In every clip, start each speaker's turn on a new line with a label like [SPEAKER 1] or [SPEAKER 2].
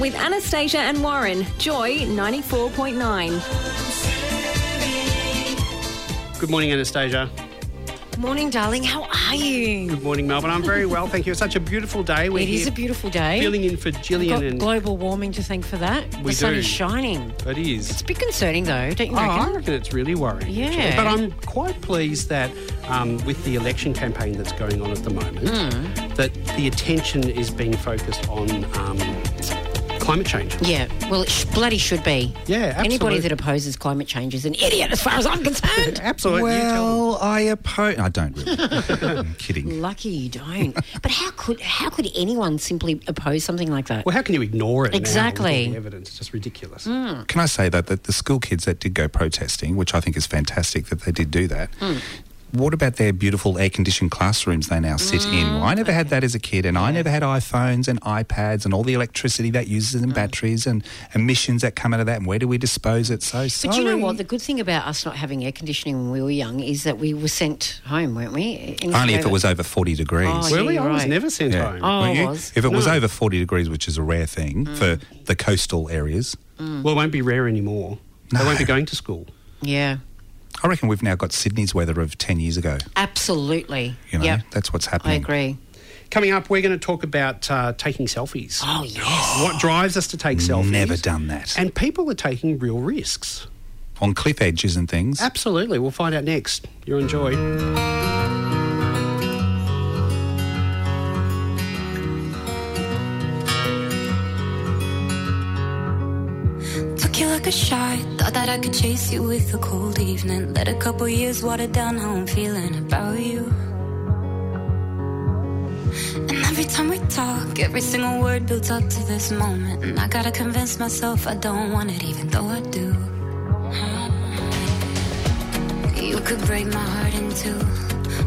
[SPEAKER 1] With Anastasia and Warren. Joy 94.9.
[SPEAKER 2] Good morning, Anastasia.
[SPEAKER 3] Morning, darling. How are you?
[SPEAKER 2] Good morning, Melbourne. I'm very well, thank you. It's such a beautiful day. We're
[SPEAKER 3] It is a beautiful day.
[SPEAKER 2] filling in for
[SPEAKER 3] We've
[SPEAKER 2] Gillian
[SPEAKER 3] got
[SPEAKER 2] and
[SPEAKER 3] global warming to thank for that.
[SPEAKER 2] We
[SPEAKER 3] the sun is shining.
[SPEAKER 2] it is.
[SPEAKER 3] It's a bit concerning, though, don't you
[SPEAKER 2] Oh,
[SPEAKER 3] reckon?
[SPEAKER 2] I reckon it's really worrying.
[SPEAKER 3] Yeah.
[SPEAKER 2] actually. But I'm quite pleased that um, with the election campaign that's going on at the moment,
[SPEAKER 3] Hmm.
[SPEAKER 2] that the attention is being focused on um, climate change.
[SPEAKER 3] Yeah, well, it sh- bloody should be.
[SPEAKER 2] Yeah, absolutely.
[SPEAKER 3] Anybody that opposes climate change is an idiot, as far as I'm concerned.
[SPEAKER 2] Absolutely. You tell them.
[SPEAKER 4] Well, I oppose. I don't really. I'm kidding.
[SPEAKER 3] Lucky you don't. but how could how could anyone simply oppose something like that?
[SPEAKER 2] Well, how can you ignore it? now with all
[SPEAKER 3] Exactly.
[SPEAKER 2] the evidence. It's just ridiculous.
[SPEAKER 3] Hmm.
[SPEAKER 4] Can I say that, that the school kids that did go protesting, which I think is fantastic that they did do that. What about their beautiful air-conditioned classrooms they now sit in? Well, I never had that as a kid, and I never had iPhones and iPads and all the electricity that uses and mm. batteries and emissions that come out of that. And where do we dispose it? So sorry.
[SPEAKER 3] But you know what? The good thing about us not having air conditioning when we were young is that we were sent home, weren't we? Anything
[SPEAKER 4] Only if it was over 40 degrees.
[SPEAKER 3] Oh,
[SPEAKER 2] Really?
[SPEAKER 3] yeah,
[SPEAKER 2] I was
[SPEAKER 3] right.
[SPEAKER 2] never sent
[SPEAKER 4] Yeah.
[SPEAKER 2] home.
[SPEAKER 3] Oh,
[SPEAKER 4] Weren't
[SPEAKER 3] it
[SPEAKER 4] you?
[SPEAKER 3] was.
[SPEAKER 4] If it was over 40 degrees, which is a rare thing mm. for the coastal areas,
[SPEAKER 2] Well, it won't be rare anymore. They won't be going to school.
[SPEAKER 3] Yeah,
[SPEAKER 4] I reckon we've now got Sydney's weather of 10 years ago.
[SPEAKER 3] absolutely.
[SPEAKER 4] You know,
[SPEAKER 3] Yep,
[SPEAKER 4] that's what's happening.
[SPEAKER 3] I agree.
[SPEAKER 2] Coming up, we're going to talk about uh, taking selfies.
[SPEAKER 3] Oh, yes.
[SPEAKER 2] What drives us to take selfies?
[SPEAKER 4] Never done that.
[SPEAKER 2] And people are taking real risks.
[SPEAKER 4] On cliff edges and things.
[SPEAKER 2] Absolutely. We'll find out next. You're enjoy.
[SPEAKER 5] I could chase you with a cold evening. Let a couple years water down how I'm feeling about you. And every time we talk, every single word builds up to this moment. And I gotta convince myself I don't want it, even though I do. You could break my heart in two.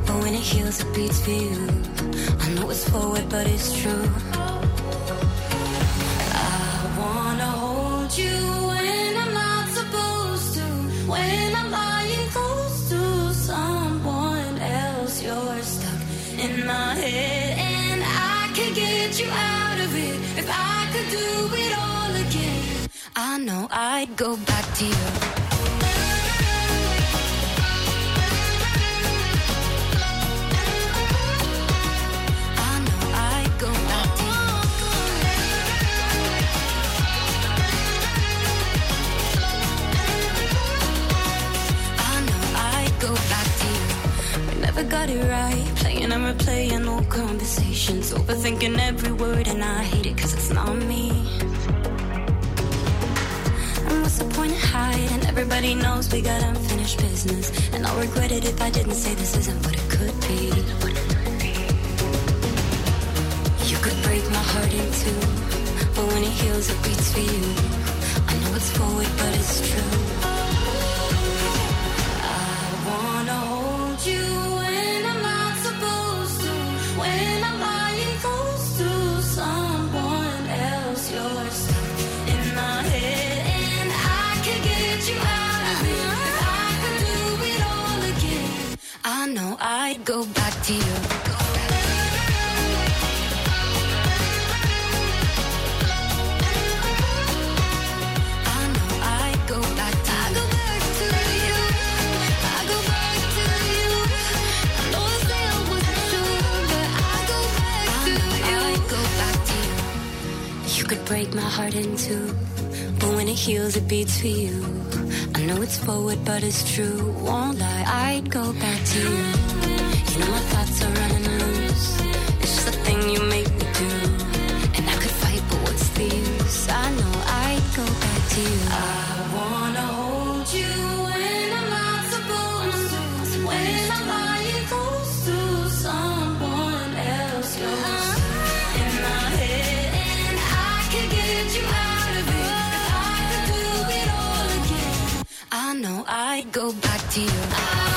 [SPEAKER 5] But when it heals, it beats for you. I know it's forward, but it's true. I wanna hold you When I'm lying close to someone else, you're stuck in my head, and I get you out of it if I could do it all again. I know I'd go back to you. Never got it right. Playing and replaying old conversations. Overthinking every word, and I hate it because it's not me. And what's the point of hiding? Everybody knows we got unfinished business. And I'll regret it if I didn't say this isn't what it could be. You could break my heart in two. But when it heals, it beats for you. I know it's forward, but it's true. I know I'd go back to you. I know I'd go back to I go back to you. I go back to you. I know I I wasn't sure, but I go back to you. I'd go back to you. You could break my heart in two, but when it
[SPEAKER 6] heals, it beats for you. I know it's forward, but it's true. Won't I'd go back to you. You know my thoughts are running loose. It's just a thing you make me do. And I could fight, but what's the use? I know I'd go back to you. I wanna hold you when I'm. When I'm lying close to someone else. In my head, and I could get you out of I could do it all again, I know I'd go back to you. I'll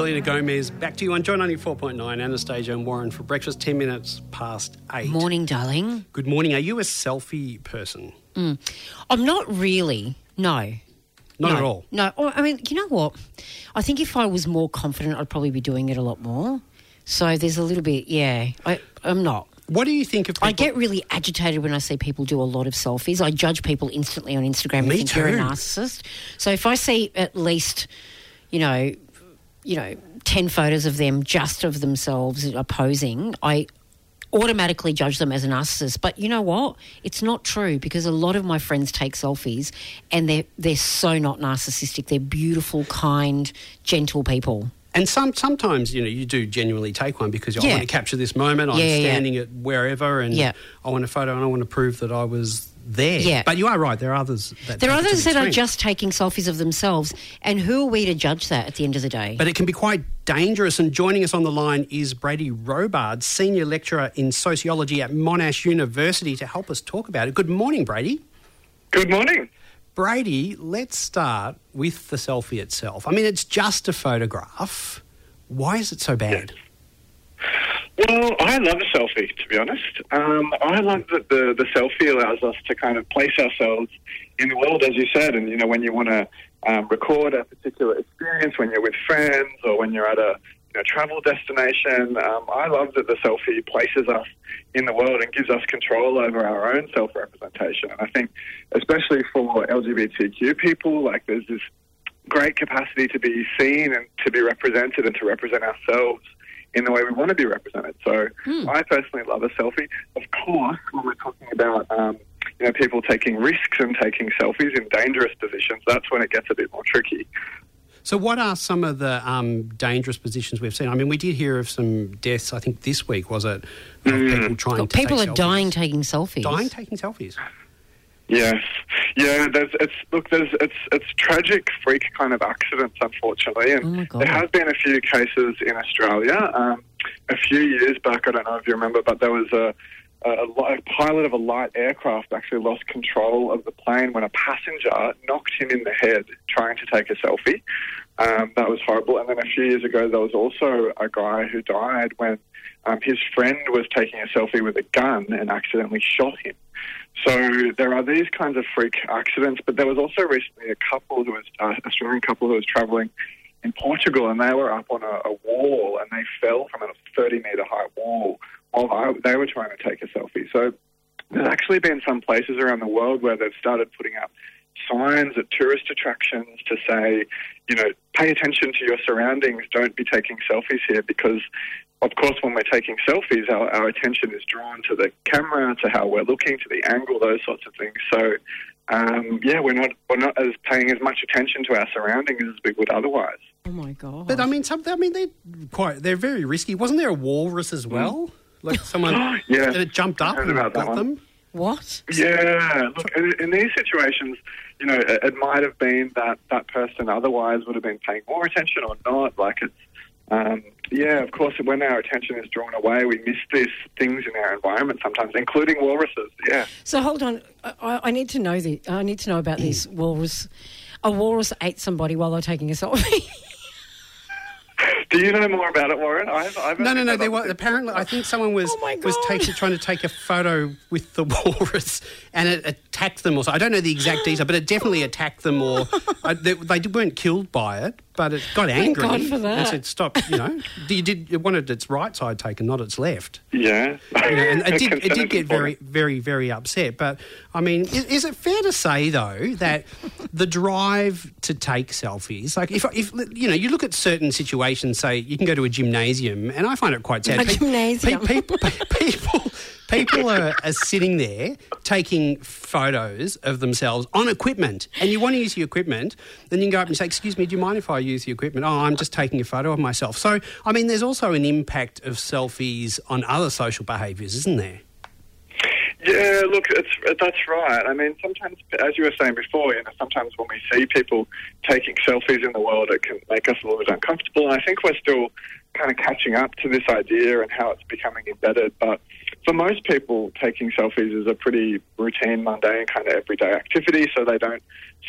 [SPEAKER 2] Selena Gomez, back to you on Joy 94.9, Anastasia and Warren for breakfast, 10 minutes past 8.
[SPEAKER 3] Morning, darling.
[SPEAKER 2] Good morning. Are you a selfie person? Mm.
[SPEAKER 3] I'm not really. No.
[SPEAKER 2] Not
[SPEAKER 3] no,
[SPEAKER 2] at all.
[SPEAKER 3] No. Or, I mean, you know what? I think if I was more confident, I'd probably be doing it a lot more. So there's a little bit, yeah. I, I'm not.
[SPEAKER 2] What do you think of people?
[SPEAKER 3] I get really agitated when I see people do a lot of selfies. I judge people instantly on Instagram and
[SPEAKER 2] Me
[SPEAKER 3] think you're a
[SPEAKER 2] too.
[SPEAKER 3] narcissist. So if I see at least, you know, you know, ten photos of them just of themselves posing, I automatically judge them as a narcissist. But you know what? It's not true because a lot of my friends take selfies and they're they're so not narcissistic. They're beautiful, kind, gentle people.
[SPEAKER 2] And some sometimes you know you do genuinely take one because I want to capture this moment. I'm
[SPEAKER 3] Yeah, yeah, yeah.
[SPEAKER 2] standing at wherever, and
[SPEAKER 3] Yeah.
[SPEAKER 2] I want a photo, and I want to prove that I was there.
[SPEAKER 3] Yeah.
[SPEAKER 2] But you are right. There are others. That
[SPEAKER 3] There are
[SPEAKER 2] take it to
[SPEAKER 3] others
[SPEAKER 2] the
[SPEAKER 3] that are just taking selfies of themselves, and who are we to judge that at the end of the day?
[SPEAKER 2] But it can be quite dangerous. And joining us on the line is Brady Robards, Senior Lecturer in Sociology at Monash University, to help us talk about it. Good morning, Brady.
[SPEAKER 7] Good morning.
[SPEAKER 2] Brady, let's start with the selfie itself. I mean, it's just a photograph. Why is it so bad?
[SPEAKER 7] Well, I love a selfie, to be honest. Um, I love that the, the selfie allows us to kind of place ourselves in the world, as you said. And, you know, when you want to um, record a particular experience, when you're with friends or when you're at a you know, travel destination, um, I love that the selfie places us in the world and gives us control over our own self representation. And I think, especially for LGBTQ people, like there's this great capacity to be seen and to be represented and to represent ourselves in the way we want to be represented. So I personally love a selfie. Of course, when we're talking about um, you know people taking risks and taking selfies in dangerous positions, that's when it gets a bit more tricky.
[SPEAKER 2] So, what are some of the um, dangerous positions we've seen? I mean, we did hear of some deaths, I think this week, was it? Of people trying to
[SPEAKER 3] people are
[SPEAKER 2] selfies.
[SPEAKER 3] dying taking selfies.
[SPEAKER 2] Dying taking selfies.
[SPEAKER 7] Yes, yeah. There's it's look. There's it's it's tragic freak kind of accidents, unfortunately, and
[SPEAKER 3] Oh
[SPEAKER 7] there have been a few cases in Australia. Um, a few years back, I don't know if you remember, but there was a, a, a pilot of a light aircraft actually lost control of the plane when a passenger knocked him in the head trying to take a selfie. Um, that was horrible. And then a few years ago, there was also a guy who died when um, his friend was taking a selfie with a gun and accidentally shot him. So there are these kinds of freak accidents, but there was also recently a couple who was uh, Australian couple who was travelling in Portugal, and they were up on a, a wall and they fell from a 30 metre high wall while I, they were trying to take a selfie. So there's actually been some places around the world where they've started putting up signs at tourist attractions to say, you know, pay attention to your surroundings, don't be taking selfies here because of course, when we're taking selfies, our, our attention is drawn to the camera, to how we're looking, to the angle, those sorts of things. So, um, yeah, we're not we're not as paying as much attention to our surroundings as we would otherwise.
[SPEAKER 3] Oh my god!
[SPEAKER 2] But I mean, some, I mean, they're quite, they're very risky. Wasn't there a walrus as well? Like someone
[SPEAKER 7] Yeah.
[SPEAKER 2] that jumped up and
[SPEAKER 7] about
[SPEAKER 2] got them?
[SPEAKER 3] what?
[SPEAKER 7] Yeah, look, in, in these situations, you know, it, it might have been that that person otherwise would have been paying more attention or not. Like it's, um, yeah, of course, when our attention is drawn away, we miss these things in our environment sometimes, including walruses. Yeah.
[SPEAKER 3] So hold on, I, I need to know the. I need to know about this walrus. A walrus ate somebody while they're taking a selfie.
[SPEAKER 7] Do you know more about it, Warren? I've, I've
[SPEAKER 2] No, no, no.
[SPEAKER 7] read
[SPEAKER 2] There was apparently. I think someone was
[SPEAKER 3] Oh
[SPEAKER 2] was
[SPEAKER 3] God.
[SPEAKER 2] taking, trying to take a photo with the walrus, and it attacked them. Or so. I don't know the exact detail, but it definitely attacked them. Or uh, they, they weren't killed by it, but it got angry Thank
[SPEAKER 3] God for that.
[SPEAKER 2] and said, "Stop!" You know, you did it wanted its right side taken, not its left.
[SPEAKER 7] Yeah.
[SPEAKER 2] You know, and it did, it did get very, very, very upset. But I mean, is, is it fair to say though that the drive to take selfies, like if, if you know, you look at certain situations, say you can go to a gymnasium, and I find it quite sad.
[SPEAKER 3] A gymnasium.
[SPEAKER 2] people, people, people are, are sitting there taking photos of themselves on equipment, and you want to use the equipment, then you can go up and say, "Excuse me, do you mind if I use the equipment?" Oh, I'm just taking a photo of myself. So, I mean, there's also an impact of selfies on other social behaviours, isn't there?
[SPEAKER 7] Yeah, look, it's, uh, that's right. I mean, sometimes, as you were saying before, you know, sometimes when we see people taking selfies in the world, it can make us a little bit uncomfortable. And I think we're still kind of catching up to this idea and how it's becoming embedded. But for most people, taking selfies is a pretty routine, mundane, kind of everyday activity, so they don't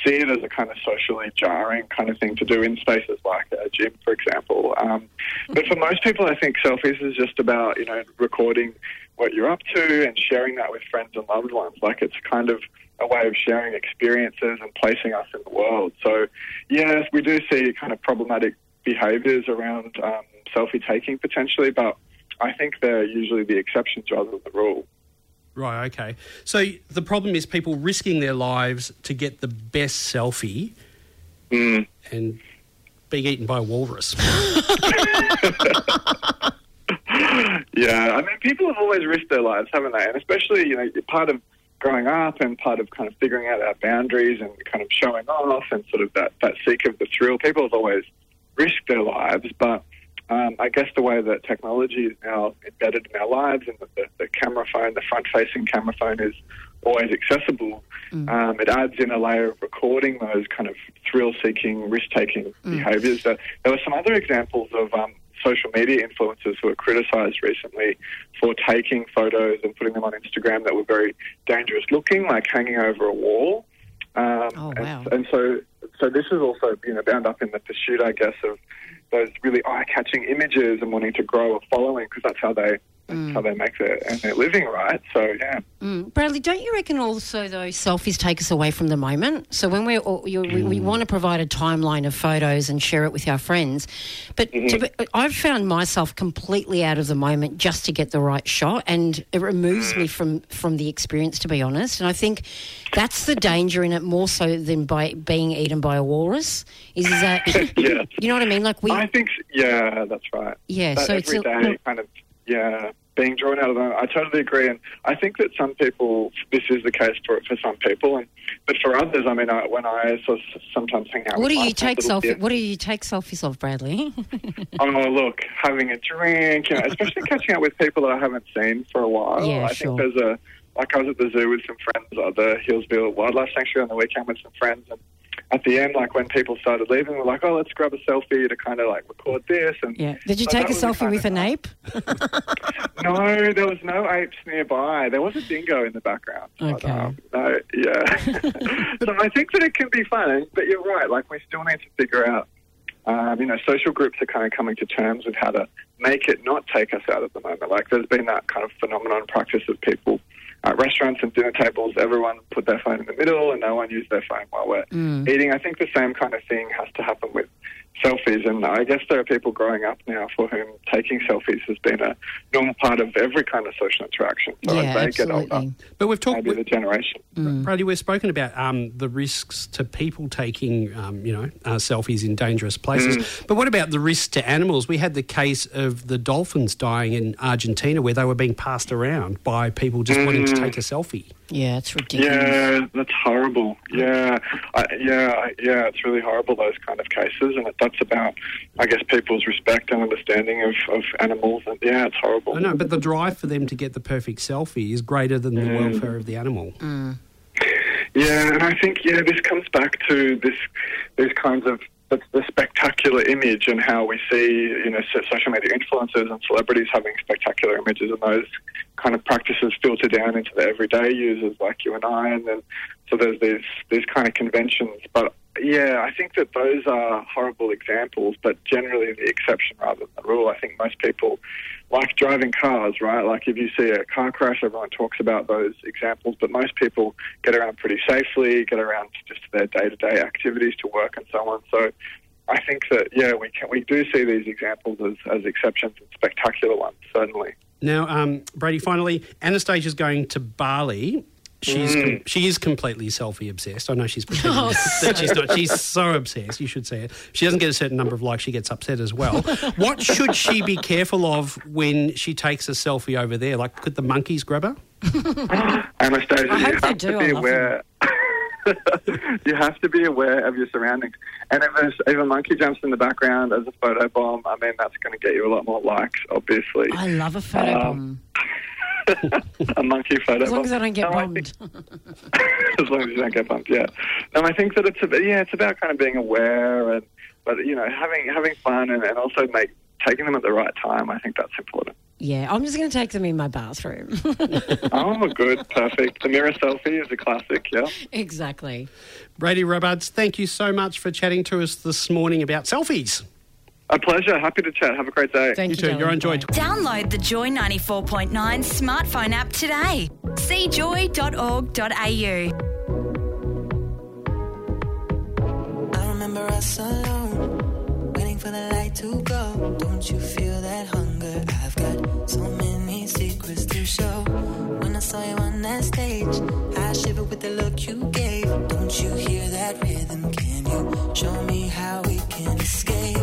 [SPEAKER 7] see it as a kind of socially jarring kind of thing to do in spaces like a gym, for example. Um, but for most people, I think selfies is just about, you know, recording what you're up to and sharing that with friends and loved ones. Like it's kind of a way of sharing experiences and placing us in the world. So, yes, we do see kind of problematic behaviours around um, selfie taking potentially, but I think they're usually the exceptions rather than the rule.
[SPEAKER 2] Right. Okay. So the problem is people risking their lives to get the best selfie
[SPEAKER 7] Mm.
[SPEAKER 2] and being eaten by a walrus.
[SPEAKER 7] Yeah, I mean, people have always risked their lives, haven't they? And especially, you know, part of growing up and part of kind of figuring out our boundaries and kind of showing off and sort of that, that seek of the thrill. People have always risked their lives, but um, I guess the way that technology is now embedded in our lives and the, the camera phone, the front-facing camera phone is always accessible, um, it adds in a layer of recording those kind of thrill-seeking, risk-taking behaviours. There, there were some other examples of um, social media influencers who were criticised recently for taking photos and putting them on Instagram that were very dangerous looking, like hanging over a wall. Um,
[SPEAKER 3] Oh, wow.
[SPEAKER 7] and, and so, so this is also you know bound up in the pursuit, I guess, of those really eye-catching images and wanting to grow a following because that's how they that's mm. how they make their and their living, right? So yeah.
[SPEAKER 3] Mm. Bradley, don't you reckon also those selfies take us away from the moment? So when we're all- you we, we mm. want to provide a timeline of photos and share it with our friends, but to mm-hmm. I've found myself completely out of the moment just to get the right shot, and it removes me mm. from from the experience. To be honest, and I think that's the danger in it more so than by being eaten by a walrus. Is that
[SPEAKER 7] Yeah.
[SPEAKER 3] you know what I mean? Like we
[SPEAKER 7] I think, yeah, that's right.
[SPEAKER 3] Yeah,
[SPEAKER 7] That
[SPEAKER 3] so it's a-
[SPEAKER 7] kind of, yeah, being drawn out of the. I totally agree, and I think that some people, this is the case for for some people, and but for others, I mean, I, when I sort of sometimes hang out.
[SPEAKER 3] What
[SPEAKER 7] with
[SPEAKER 3] do you take selfie?
[SPEAKER 7] kids-
[SPEAKER 3] What do you take selfies of, Bradley?
[SPEAKER 7] Oh, look, having a drink, you know, especially catching up with people that I haven't seen for a while.
[SPEAKER 3] Yeah,
[SPEAKER 7] I
[SPEAKER 3] sure.
[SPEAKER 7] think there's a, like I was at the zoo with some friends, at the Healesville Wildlife Sanctuary on the weekend with some friends, and at the end, like when people started leaving, we're like, oh, let's grab a selfie to kind of like record this. And
[SPEAKER 3] yeah. Did you
[SPEAKER 7] so
[SPEAKER 3] take a selfie with an ape?
[SPEAKER 7] No, there was no apes nearby. There was a dingo in the background. But,
[SPEAKER 3] Okay.
[SPEAKER 7] um, no, yeah. so I think that it can be fun, but you're right. Like we still need to figure out. Um, you know, social groups are kind of coming to terms with how to make it not take us out at the moment. Like there's been that kind of phenomenon practice of people at restaurants and dinner tables, everyone put their phone in the middle and no one used their phone while we're mm. eating. I think the same kind of thing has to happen with selfies. And I guess there are people growing up now for whom taking selfies has been a normal part of every kind of social interaction. So
[SPEAKER 3] yeah,
[SPEAKER 7] as they get
[SPEAKER 3] absolutely.
[SPEAKER 7] older,
[SPEAKER 2] But we've talked.
[SPEAKER 7] maybe the generation.
[SPEAKER 2] Brady, we've spoken about um, the risks to people taking, um, you know, uh, selfies in dangerous places. But what about the risks to animals? We had the case of the dolphins dying in Argentina, where they were being passed around by people just wanting to take a selfie.
[SPEAKER 3] Yeah, it's ridiculous.
[SPEAKER 7] Yeah, that's horrible. Yeah, I, yeah, yeah. It's really horrible those kind of cases, and it, that's about, I guess, people's respect and understanding of, of animals. And yeah, it's horrible.
[SPEAKER 2] I know, but the drive for them to get the perfect selfie is greater than the welfare of the animal. Mm.
[SPEAKER 7] Yeah, and I think yeah, this comes back to this these kinds of the, the spectacular image and how we see you know social media influencers and celebrities having spectacular images, and those kind of practices filter down into the everyday users like you and I, and then so there's these these kind of conventions, but. Yeah, I think that those are horrible examples, but generally the exception rather than the rule. I think most people like driving cars, right? Like if you see a car crash, everyone talks about those examples, but most people get around pretty safely, get around just their day to day activities to work and so on. So I think that yeah, we can, we do see these examples as, as exceptions and spectacular ones, certainly.
[SPEAKER 2] Now, um, Brady, finally, Anastasia's going to Bali. She's
[SPEAKER 7] Mm.
[SPEAKER 2] com- she is completely selfie obsessed. I know she's pretending that she's not. She's so obsessed. You should see it. If she doesn't get a certain number of likes, she gets upset as well. what should she be careful of when she takes a selfie over there? Like, could the monkeys grab her?
[SPEAKER 7] Anastasia,
[SPEAKER 3] I
[SPEAKER 7] you
[SPEAKER 3] hope they
[SPEAKER 7] have
[SPEAKER 3] do.
[SPEAKER 7] to be aware. you have to be aware of your surroundings. And if, there's, if a monkey jumps in the background as a photo bomb, I mean, that's going to get you a lot more likes, obviously.
[SPEAKER 3] I love a photo bomb.
[SPEAKER 7] a monkey photo
[SPEAKER 3] As long as I don't get
[SPEAKER 7] No, I
[SPEAKER 3] bombed.
[SPEAKER 7] think- as long as you don't get bumped, yeah. No, I think that it's a, yeah, it's about kind of being aware and but you know having having fun and, and also make taking them at the right time. I think that's important.
[SPEAKER 3] Yeah, I'm just going to take them in my bathroom.
[SPEAKER 7] oh, good, perfect. The mirror selfie is a classic. Yeah.
[SPEAKER 3] exactly.
[SPEAKER 2] Brady Robards, thank you so much for chatting to us this morning about selfies.
[SPEAKER 7] A pleasure. Happy to chat. Have a great day.
[SPEAKER 3] Thank
[SPEAKER 2] You
[SPEAKER 3] you,
[SPEAKER 2] too.
[SPEAKER 3] darling.
[SPEAKER 2] You're on Joy.
[SPEAKER 1] Download the Joy 94.9 smartphone app today. See joy.org.au.
[SPEAKER 8] I remember us alone, waiting for the light to go. Don't you feel that hunger? I've got so many secrets to show. When I saw you on that stage, I shivered with the look you gave. Don't you hear that rhythm? Can you show me how we can escape?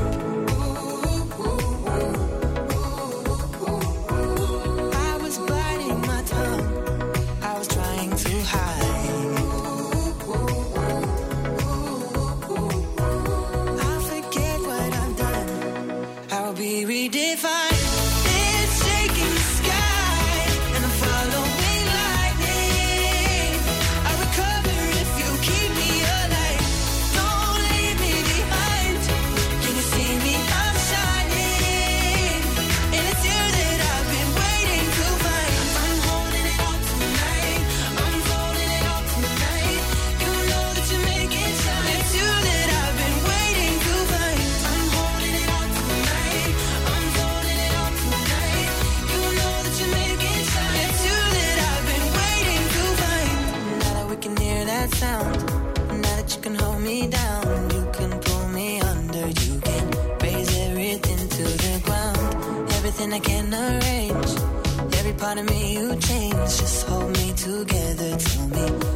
[SPEAKER 8] Part of me you change. Just hold me together, tell me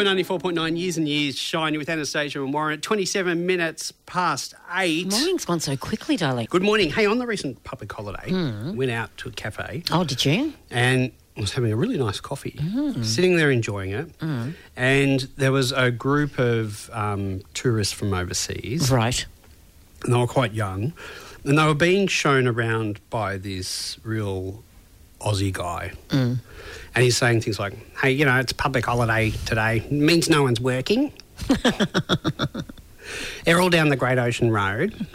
[SPEAKER 2] Joy 94.9 Years and Years Shine with Anastasia and Warren at 27 minutes past 8.
[SPEAKER 3] Morning's gone so quickly, darling.
[SPEAKER 2] Good morning. Hey, on the recent public holiday,
[SPEAKER 3] Hmm.
[SPEAKER 2] went out to a cafe
[SPEAKER 3] Oh, did you?
[SPEAKER 2] and was having a really nice coffee,
[SPEAKER 3] Hmm.
[SPEAKER 2] sitting there enjoying it. And there was a group of um, tourists from overseas,
[SPEAKER 3] Right.
[SPEAKER 2] and they were quite young, and they were being shown around by this real Aussie guy. Mm. And he's saying things like, hey, you know, it's public holiday today. It means no one's working. They're all down the Great Ocean Road.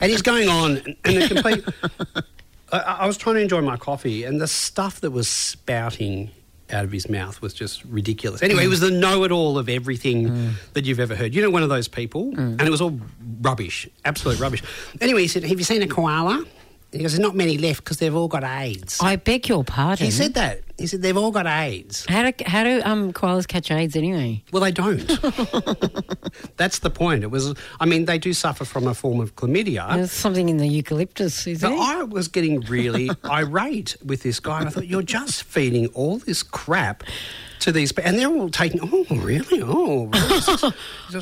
[SPEAKER 2] and he's going on and the complete. I, I was trying to enjoy my coffee, and the stuff that was spouting out of his mouth was just ridiculous. Anyway, he mm. was the know-it-all of everything mm. that you've ever heard. You know, one of those people, and it was all rubbish, absolute rubbish. Anyway, he said, "Have you seen a koala?" He goes, "There's not many left because they've all got AIDS."
[SPEAKER 3] I beg your pardon.
[SPEAKER 2] he said that. He said they've all got AIDS.
[SPEAKER 3] How do how do um koalas catch AIDS anyway?
[SPEAKER 2] Well, they don't. That's the point. It was. I mean, they do suffer from a form of chlamydia.
[SPEAKER 3] There's something in the eucalyptus, is there?
[SPEAKER 2] I was getting really irate with this guy, and I thought, you're just feeding all this crap to these. And they're all taking, oh, really? Oh, really? so,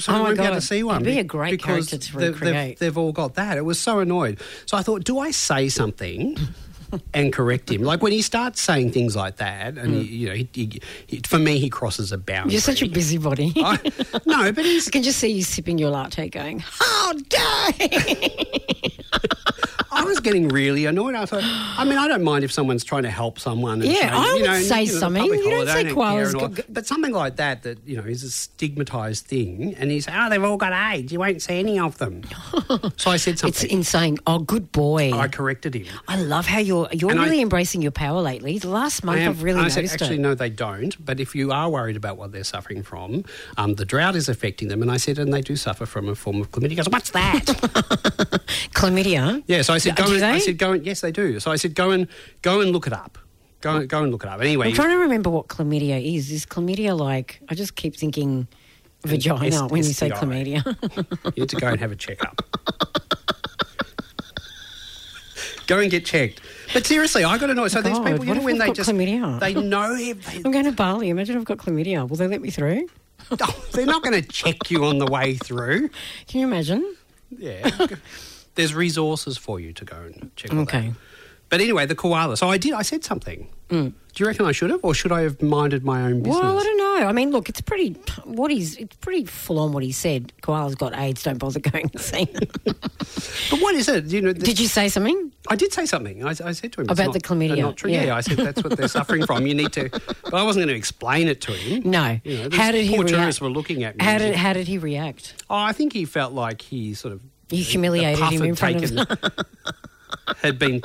[SPEAKER 3] Oh my
[SPEAKER 2] won't be able
[SPEAKER 3] God.
[SPEAKER 2] to see one.
[SPEAKER 3] It'd be a great
[SPEAKER 2] because
[SPEAKER 3] character to
[SPEAKER 2] they've- they've-
[SPEAKER 3] recreate.
[SPEAKER 2] They've, all got that. It was so annoyed. So I thought, do I say something? And correct him. Like when he starts saying things like that, and he, you know, he, he, he, for me, he crosses a boundary.
[SPEAKER 3] Hmm. You're such a busybody.
[SPEAKER 2] I, no, but he's
[SPEAKER 3] I can just see you sipping your latte going, How dare he?"
[SPEAKER 2] I was getting really annoyed. I thought, I mean, I don't mind if someone's trying to help someone. And
[SPEAKER 3] Yeah, I
[SPEAKER 2] you
[SPEAKER 3] would
[SPEAKER 2] know,
[SPEAKER 3] say
[SPEAKER 2] you know,
[SPEAKER 3] something. You don't say
[SPEAKER 2] I
[SPEAKER 3] koalas.
[SPEAKER 2] But something like that, that, you know, is a stigmatised thing. And he's, oh, they've all got AIDS. You won't see any of them. so I said something.
[SPEAKER 3] It's insane. Oh, good boy.
[SPEAKER 2] I corrected him.
[SPEAKER 3] I love how you're you're
[SPEAKER 2] And I-
[SPEAKER 3] really embracing your power lately. The last month
[SPEAKER 2] I am-
[SPEAKER 3] I've really
[SPEAKER 2] I said,
[SPEAKER 3] noticed
[SPEAKER 2] actually,
[SPEAKER 3] it.
[SPEAKER 2] no, they don't. But if you are worried about what they're suffering from, um, the drought is affecting them. And I said, and they do suffer from a form of chlamydia. He goes, what's that?
[SPEAKER 3] Chlamydia.
[SPEAKER 2] Yeah, so I said,
[SPEAKER 3] Do
[SPEAKER 2] go and, I said, go and, yes, they do. So I said, go and, go and look it up. Go, and- go and look it up. Anyway,
[SPEAKER 3] I'm trying to remember what chlamydia is. Is chlamydia like? I just keep thinking vagina
[SPEAKER 2] S-
[SPEAKER 3] when you say
[SPEAKER 2] STI.
[SPEAKER 3] chlamydia.
[SPEAKER 2] You need to go and have a checkup. go and get checked. But seriously, I got to know. So these people, you know, when they just
[SPEAKER 3] chlamydia?
[SPEAKER 2] they know they,
[SPEAKER 3] I'm going to Bali. Imagine I've got chlamydia. Will they let me through?
[SPEAKER 2] oh, they're not going to check you on the way through.
[SPEAKER 3] Can you imagine?
[SPEAKER 2] Yeah, there's resources for you to go and check.
[SPEAKER 3] Okay.
[SPEAKER 2] that. But anyway, the koala. So I did. I said something. Do you reckon I should have, or should I have minded my own business?
[SPEAKER 3] Mm. Well, I don't know. I mean, look, it's pretty. What he's it's pretty full on. What he said. Koala's got AIDS. Don't bother going to see. them.
[SPEAKER 2] But what is it? You know,
[SPEAKER 3] Did you say something?
[SPEAKER 2] I did say something. I, I said to him
[SPEAKER 3] About the chlamydia,
[SPEAKER 2] Not true.
[SPEAKER 3] yeah.
[SPEAKER 2] Yeah. I said that's what they're suffering from. You need to. But I wasn't going to explain it to him.
[SPEAKER 3] No.
[SPEAKER 2] You know,
[SPEAKER 3] how did he
[SPEAKER 2] poor
[SPEAKER 3] react?
[SPEAKER 2] tourists were looking at me.
[SPEAKER 3] How did how did he react?
[SPEAKER 2] Oh, I think he felt like he sort of
[SPEAKER 3] You humiliated him in front
[SPEAKER 2] taken,
[SPEAKER 3] of.
[SPEAKER 2] had been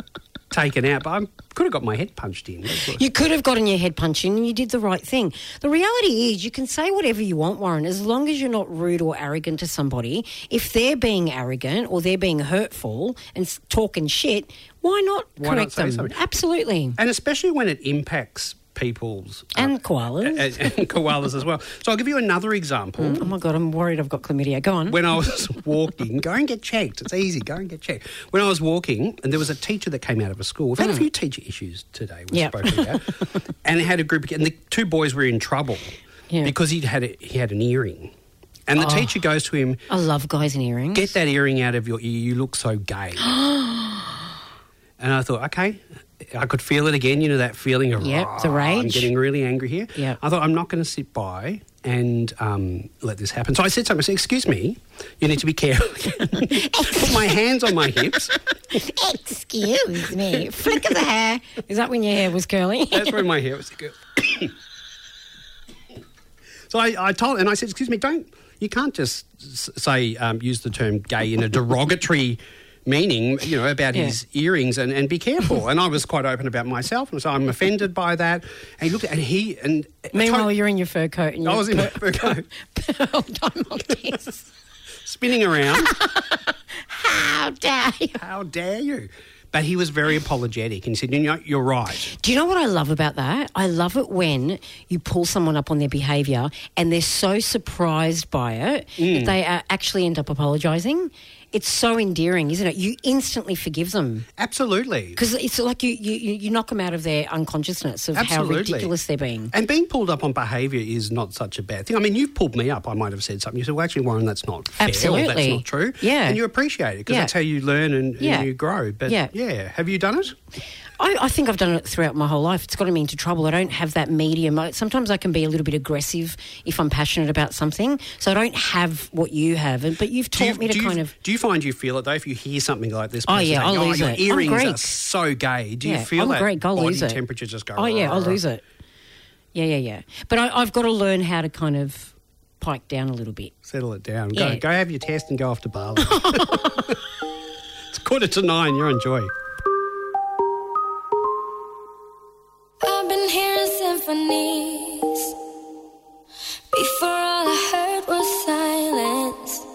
[SPEAKER 2] taken out, but I could have got my head punched in.
[SPEAKER 3] You could have gotten your head punched in and you did the right thing. The reality is, you can say whatever you want, Warren, as long as you're not rude or arrogant to somebody. If they're being arrogant or they're being hurtful and talking shit, why not
[SPEAKER 2] Why
[SPEAKER 3] correct
[SPEAKER 2] say
[SPEAKER 3] them?
[SPEAKER 2] something?
[SPEAKER 3] Absolutely.
[SPEAKER 2] and especially when it impacts people's uh,
[SPEAKER 3] And koalas.
[SPEAKER 2] and, and koalas as well. So I'll give you another example.
[SPEAKER 3] Oh my God, I'm worried I've got chlamydia. Go on.
[SPEAKER 2] when I was walking, go and get checked. It's easy. Go and get checked. When I was walking, and there was a teacher that came out of a school. We've had a few teacher issues today. We've
[SPEAKER 3] Yep.
[SPEAKER 2] spoken about, and it had a group. Of, and the two boys were in trouble
[SPEAKER 3] Yeah.
[SPEAKER 2] because he had a, he had an earring, and the teacher goes to him,
[SPEAKER 3] I love guys in earrings.
[SPEAKER 2] "Get that earring out of your ear. You look so gay." and I thought, okay. I could feel it again, you know, that feeling of
[SPEAKER 3] Yep, the
[SPEAKER 2] rage. I'm getting really angry here.
[SPEAKER 3] Yeah.
[SPEAKER 2] I thought I'm not going to sit by and um, let this happen. So I said something. I said, "Excuse me, you need to be careful." Put my hands on my hips.
[SPEAKER 3] Excuse me. Flick of the hair. Is that when your hair was curly?
[SPEAKER 2] That's when my hair was. Curly. so I, I told, and I said, "Excuse me, don't. You can't just say um, use the term gay in a derogatory." Meaning, you know, about
[SPEAKER 3] Yeah.
[SPEAKER 2] his earrings and, and be careful. And I was quite open about myself, and so I'm offended by that. And he looked at, and he and
[SPEAKER 3] Meanwhile, you're in your fur coat and
[SPEAKER 2] I was in my fur coat, spinning around.
[SPEAKER 3] How dare you?
[SPEAKER 2] How dare you? But he was very apologetic and he said, "You know, you're right."
[SPEAKER 3] Do you know what I love about that? I love it when you pull someone up on their behaviour and they're so surprised by it
[SPEAKER 2] Mm.
[SPEAKER 3] that they uh, actually end up apologising. It's so endearing, isn't it? You instantly forgive them
[SPEAKER 2] Absolutely.
[SPEAKER 3] because it's like you, you, you knock them out of their unconsciousness of how ridiculous they're being.
[SPEAKER 2] And being pulled up on behaviour is not such a bad thing. I mean, you've pulled me up. I might have said something. You said, well, actually, Warren, that's not fair. Or that's not true.
[SPEAKER 3] Yeah.
[SPEAKER 2] And you appreciate it because
[SPEAKER 3] Yeah.
[SPEAKER 2] that's how you learn and, and
[SPEAKER 3] Yeah.
[SPEAKER 2] you grow. But
[SPEAKER 3] Yeah.
[SPEAKER 2] yeah. Have you done it?
[SPEAKER 3] I, I think I've done it throughout my whole life. It's gotten me into trouble. I don't have that medium. I, sometimes I can be a little bit aggressive if I'm passionate about something. So I don't have what you have. And, but you've
[SPEAKER 2] Do you,
[SPEAKER 3] taught me to
[SPEAKER 2] you-
[SPEAKER 3] kind of.
[SPEAKER 2] do you find you feel it though if you hear something like this?
[SPEAKER 3] Oh, yeah, I'll
[SPEAKER 2] "Oh,
[SPEAKER 3] lose
[SPEAKER 2] your
[SPEAKER 3] it. I'm
[SPEAKER 2] earrings are so gay. Do you
[SPEAKER 3] yeah,
[SPEAKER 2] feel
[SPEAKER 3] I'm
[SPEAKER 2] that
[SPEAKER 3] Greek. I'll
[SPEAKER 2] body
[SPEAKER 3] lose it.
[SPEAKER 2] temperature just go?
[SPEAKER 3] Oh yeah, I'll
[SPEAKER 2] "Rrr."
[SPEAKER 3] lose it. Yeah, yeah, yeah. But I, I've got to learn how to kind of pike down a little bit.
[SPEAKER 2] Settle it down. Go,
[SPEAKER 3] Yeah.
[SPEAKER 2] go have your test and go off to Bali. it's quarter to nine. You're on Joy.
[SPEAKER 6] Hearing symphonies. Before all I heard was silence.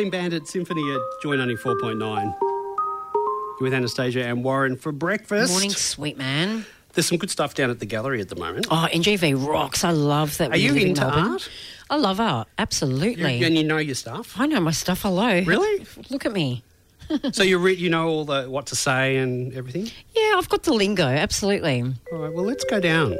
[SPEAKER 2] Clean Bandit Symphony at Joy 94.9. You're with Anastasia and Warren for breakfast.
[SPEAKER 3] Morning, sweet man.
[SPEAKER 2] There's some good stuff down at the gallery at the moment.
[SPEAKER 3] Oh, NGV rocks. I love that.
[SPEAKER 2] Are you into
[SPEAKER 3] Melbourne.
[SPEAKER 2] art?
[SPEAKER 3] I love art. Absolutely.
[SPEAKER 2] You- and you know your stuff.
[SPEAKER 3] I know my stuff. Hello.
[SPEAKER 2] Really?
[SPEAKER 3] Look at me.
[SPEAKER 2] so you re- you know all the what to say and everything.
[SPEAKER 3] Yeah, I've got the lingo. Absolutely.
[SPEAKER 2] All right. Well, let's go down.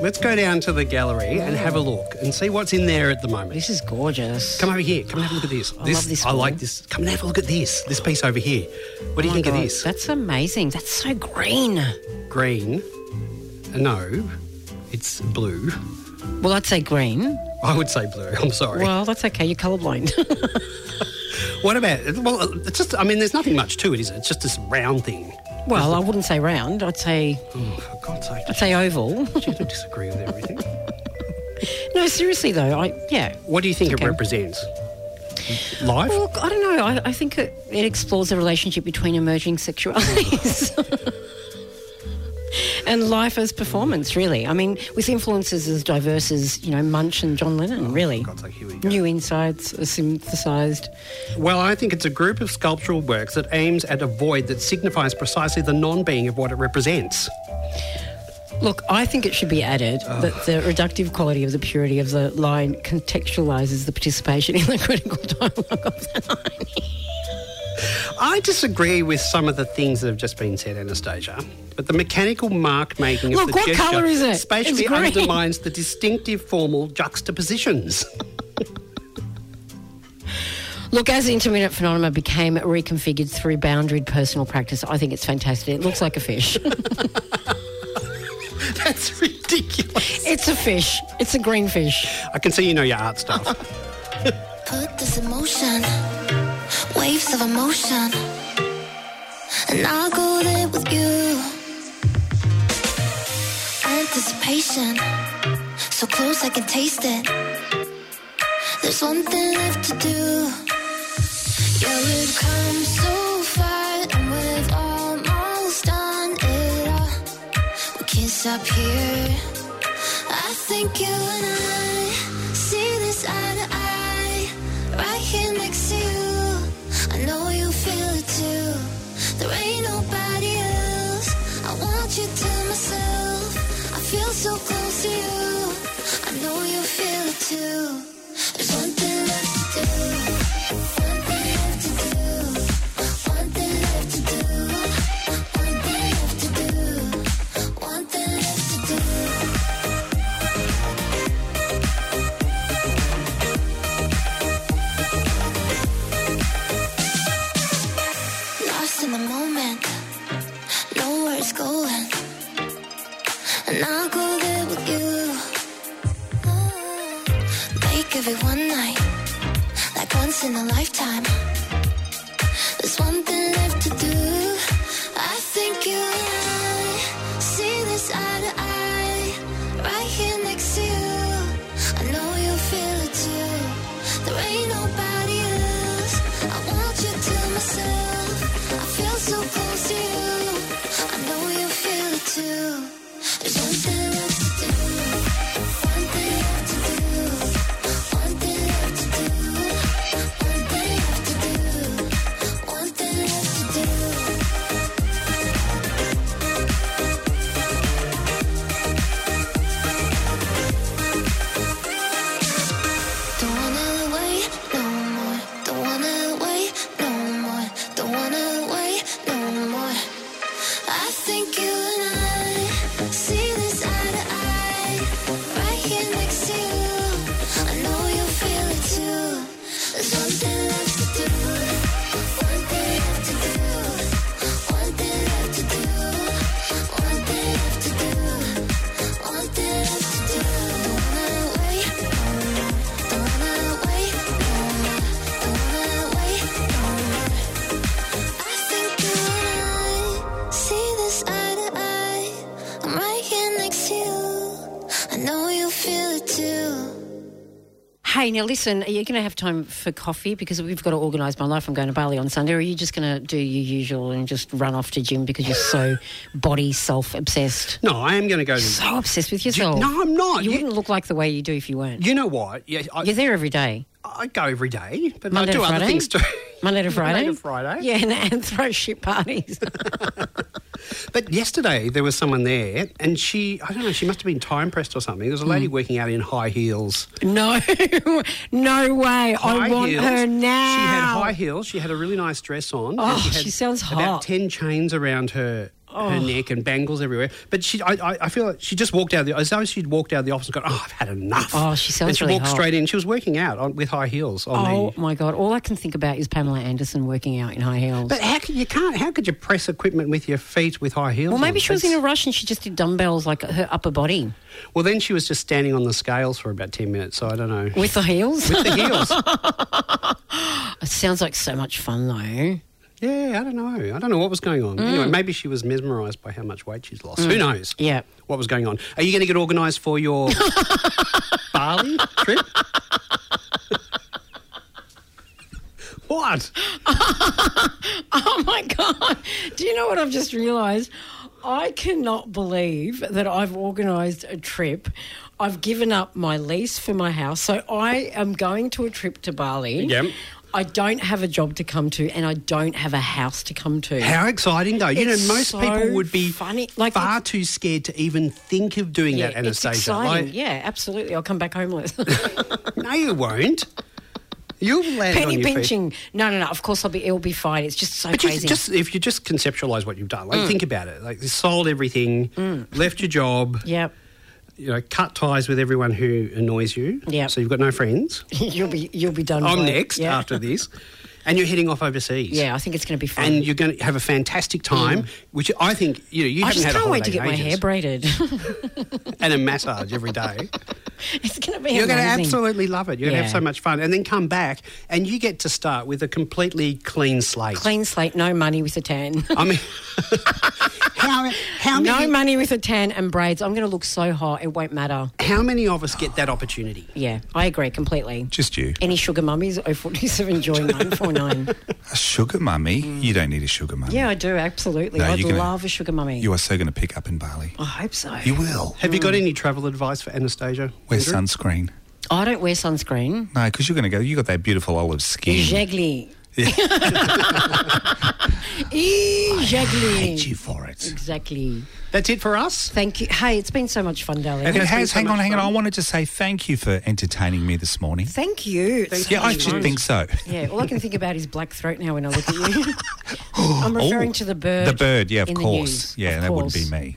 [SPEAKER 2] Let's go down to the gallery and have a look and see what's in there at the moment.
[SPEAKER 3] This is gorgeous.
[SPEAKER 2] Come over here. Come and have a look at this.
[SPEAKER 3] I love this
[SPEAKER 2] I like
[SPEAKER 3] one.
[SPEAKER 2] this. Come and have a look at this. This piece over here. What do you
[SPEAKER 3] Oh my
[SPEAKER 2] think of
[SPEAKER 3] God,
[SPEAKER 2] this?
[SPEAKER 3] That's amazing. That's so green.
[SPEAKER 2] Green. Uh, No, it's blue.
[SPEAKER 3] Well, I'd say green.
[SPEAKER 2] I would say blue. I'm sorry.
[SPEAKER 3] Well, that's okay. You're colourblind.
[SPEAKER 2] What about? Well, it's just. I mean, there's nothing much to it, is it? It's just this round thing.
[SPEAKER 3] Well, I wouldn't say round. I'd say
[SPEAKER 2] Oh, for God's sake!
[SPEAKER 3] I'd say oval.
[SPEAKER 2] You don't disagree with everything.
[SPEAKER 3] no, seriously though. I yeah.
[SPEAKER 2] What do you think
[SPEAKER 3] Okay.
[SPEAKER 2] it represents? Life.
[SPEAKER 3] Well, I don't know. I, I think it, it explores the relationship between emerging sexualities. and life as performance, really. I mean, with influences as diverse as, you know, Munch and John Lennon, oh, really.
[SPEAKER 2] Oh, God's sake, here we go.
[SPEAKER 3] New insights are synthesised.
[SPEAKER 2] Well, I think it's a group of sculptural works that aims at a void that signifies precisely the non-being of what it represents.
[SPEAKER 3] Look, I think it should be added that the reductive quality of the purity of the line contextualises the participation in the critical dialogue of the line.
[SPEAKER 2] I disagree with some of the things that have just been said, Anastasia, but the mechanical mark making of
[SPEAKER 3] Look,
[SPEAKER 2] the
[SPEAKER 3] what
[SPEAKER 2] gesture
[SPEAKER 3] colour is it?
[SPEAKER 2] spatially
[SPEAKER 3] It's green.
[SPEAKER 2] undermines the distinctive formal juxtapositions.
[SPEAKER 3] Look, as intermittent phenomena became reconfigured through boundaried personal practice, I think it's fantastic. It looks like a fish.
[SPEAKER 2] That's ridiculous.
[SPEAKER 3] it's a fish. It's a green fish.
[SPEAKER 2] I can see you know your art stuff.
[SPEAKER 9] Put this emotion, waves of emotion, and I'll go there with you. Anticipation, so close I can taste it. There's one thing left to do. Yeah, we've come so far, and we've almost done it all. We can't stop here. I think you and I so close to you. I know you feel it too. There's one
[SPEAKER 3] Now listen, are you going to have time for coffee? Because we've got to organise my life. I'm going to Bali on Sunday. Or are you just going to do your usual and just run off to gym because you're so body self obsessed?
[SPEAKER 2] No, I am going to go to.
[SPEAKER 3] So obsessed with yourself.
[SPEAKER 2] No, I'm not.
[SPEAKER 3] You
[SPEAKER 2] You-
[SPEAKER 3] wouldn't look like the way you do if you weren't.
[SPEAKER 2] You know what? Yeah, I,
[SPEAKER 3] You're there every day.
[SPEAKER 2] I go every day, but
[SPEAKER 3] Monday
[SPEAKER 2] I do other things too.
[SPEAKER 3] Monday to Friday.
[SPEAKER 2] Monday to Friday.
[SPEAKER 3] Yeah, and, and throw shit parties.
[SPEAKER 2] But yesterday there was someone there, and she, I don't know, she must have been time pressed or something. There was a lady hmm. working out in high heels.
[SPEAKER 3] no, no way. I
[SPEAKER 2] High
[SPEAKER 3] want
[SPEAKER 2] heels.
[SPEAKER 3] her now.
[SPEAKER 2] She had high heels. She had a really nice dress on.
[SPEAKER 3] Oh,
[SPEAKER 2] had
[SPEAKER 3] she sounds
[SPEAKER 2] About
[SPEAKER 3] hot. Oh.
[SPEAKER 2] ten chains around her. Her neck and bangles everywhere, but she, I, I, I feel like she just walked out. Of the, as though she'd walked out of the office and gone, "Oh, I've had enough."
[SPEAKER 3] Oh, she sounds
[SPEAKER 2] And she
[SPEAKER 3] really
[SPEAKER 2] walked
[SPEAKER 3] hot.
[SPEAKER 2] straight in. She was working out on, with high heels on
[SPEAKER 3] Oh
[SPEAKER 2] the.
[SPEAKER 3] my god! All I can think about is Pamela Anderson working out in high heels.
[SPEAKER 2] But how could you can't? How could you press equipment with your feet with high heels?
[SPEAKER 3] well, maybe
[SPEAKER 2] on?
[SPEAKER 3] she was in a rush and she just did dumbbells like her upper body
[SPEAKER 2] Well, then she was just standing on the scales for about ten minutes. So I don't know.
[SPEAKER 3] with the heels.
[SPEAKER 2] With the heels.
[SPEAKER 3] it sounds like so much fun though.
[SPEAKER 2] Yeah, I don't know. I don't know what was going on. Mm. Anyway, maybe she was mesmerised by how much weight she's lost. Who mm. knows?
[SPEAKER 3] Yeah.
[SPEAKER 2] What was going on? Are you going to get organised for your Bali trip? what?
[SPEAKER 3] Oh my god! Do you know what I've just realised? I cannot believe that I've organised a trip. I've given up my lease for my house, so I am going to a trip to Bali.
[SPEAKER 2] Yep.
[SPEAKER 3] I don't have a job to come to, and I don't have a house to come to.
[SPEAKER 2] How exciting, though! You
[SPEAKER 3] It's
[SPEAKER 2] know, most
[SPEAKER 3] so
[SPEAKER 2] people would be
[SPEAKER 3] funny. Like,
[SPEAKER 2] far too scared to even think of doing
[SPEAKER 3] yeah,
[SPEAKER 2] that, Anastasia.
[SPEAKER 3] It's exciting.
[SPEAKER 2] Like,
[SPEAKER 3] yeah, absolutely. I'll come back homeless.
[SPEAKER 2] No, you won't. You'll land on
[SPEAKER 3] Penny
[SPEAKER 2] your feet.
[SPEAKER 3] pinching. No, no, no. Of course, I'll be. It'll be fine. It's just so
[SPEAKER 2] But
[SPEAKER 3] crazy. Mm.
[SPEAKER 2] just if you just conceptualize what you've done, like think about it, like you sold everything, left your job,
[SPEAKER 3] Yep.
[SPEAKER 2] You know, cut ties with everyone who annoys you.
[SPEAKER 3] Yeah.
[SPEAKER 2] So you've got no friends.
[SPEAKER 3] you'll be. You'll be done.
[SPEAKER 2] I'm next
[SPEAKER 3] yeah.
[SPEAKER 2] after this, and you're heading off overseas.
[SPEAKER 3] Yeah, I think it's going to be fun.
[SPEAKER 2] And you're going to have a fantastic time, mm-hmm. which I think you know you
[SPEAKER 3] I
[SPEAKER 2] haven't
[SPEAKER 3] just
[SPEAKER 2] had a
[SPEAKER 3] can't wait to get my hair braided.
[SPEAKER 2] and a massage every day.
[SPEAKER 3] it's going to be
[SPEAKER 2] You're going to absolutely love it. You're going to have so much fun, and then come back and you get to start with a completely clean slate.
[SPEAKER 3] Clean slate, no money with a tan.
[SPEAKER 2] I mean, how how
[SPEAKER 3] no money with a tan and braids. I'm going to look so hot, it won't matter.
[SPEAKER 2] how many of us get that opportunity?
[SPEAKER 3] Yeah, I agree completely.
[SPEAKER 4] Just you.
[SPEAKER 3] Any sugar mummies? 047 Joy 949.
[SPEAKER 4] A sugar mummy? Mm. You don't need a sugar mummy.
[SPEAKER 3] Yeah, I do, absolutely.
[SPEAKER 4] No,
[SPEAKER 3] I'd
[SPEAKER 4] you're gonna-
[SPEAKER 3] love a sugar mummy.
[SPEAKER 4] You are so going to pick up in Bali.
[SPEAKER 3] I hope so.
[SPEAKER 4] You will.
[SPEAKER 2] Have you got mm. any travel advice for Anastasia?
[SPEAKER 4] Wear
[SPEAKER 2] Andrew?
[SPEAKER 4] sunscreen.
[SPEAKER 3] Oh, I don't wear sunscreen.
[SPEAKER 4] No, because you're going to go. You got that beautiful olive skin.
[SPEAKER 3] Exactly. Exactly.
[SPEAKER 4] Hate you for it.
[SPEAKER 3] Exactly.
[SPEAKER 2] That's it for us.
[SPEAKER 3] Thank you. Hey, it's been so much fun, darling.
[SPEAKER 4] It
[SPEAKER 2] has been so
[SPEAKER 4] Hang on,
[SPEAKER 2] much
[SPEAKER 4] hang on. I wanted to say thank you for entertaining me this morning.
[SPEAKER 3] Thank you. It's
[SPEAKER 4] yeah, I should
[SPEAKER 3] much.
[SPEAKER 4] think so.
[SPEAKER 3] Yeah, all I can think about is black throat now when I look at you. I'm referring
[SPEAKER 4] Oh,
[SPEAKER 3] to the bird.
[SPEAKER 4] The bird, yeah, of course.
[SPEAKER 3] news.
[SPEAKER 4] Yeah,
[SPEAKER 3] Of
[SPEAKER 4] that wouldn't be me.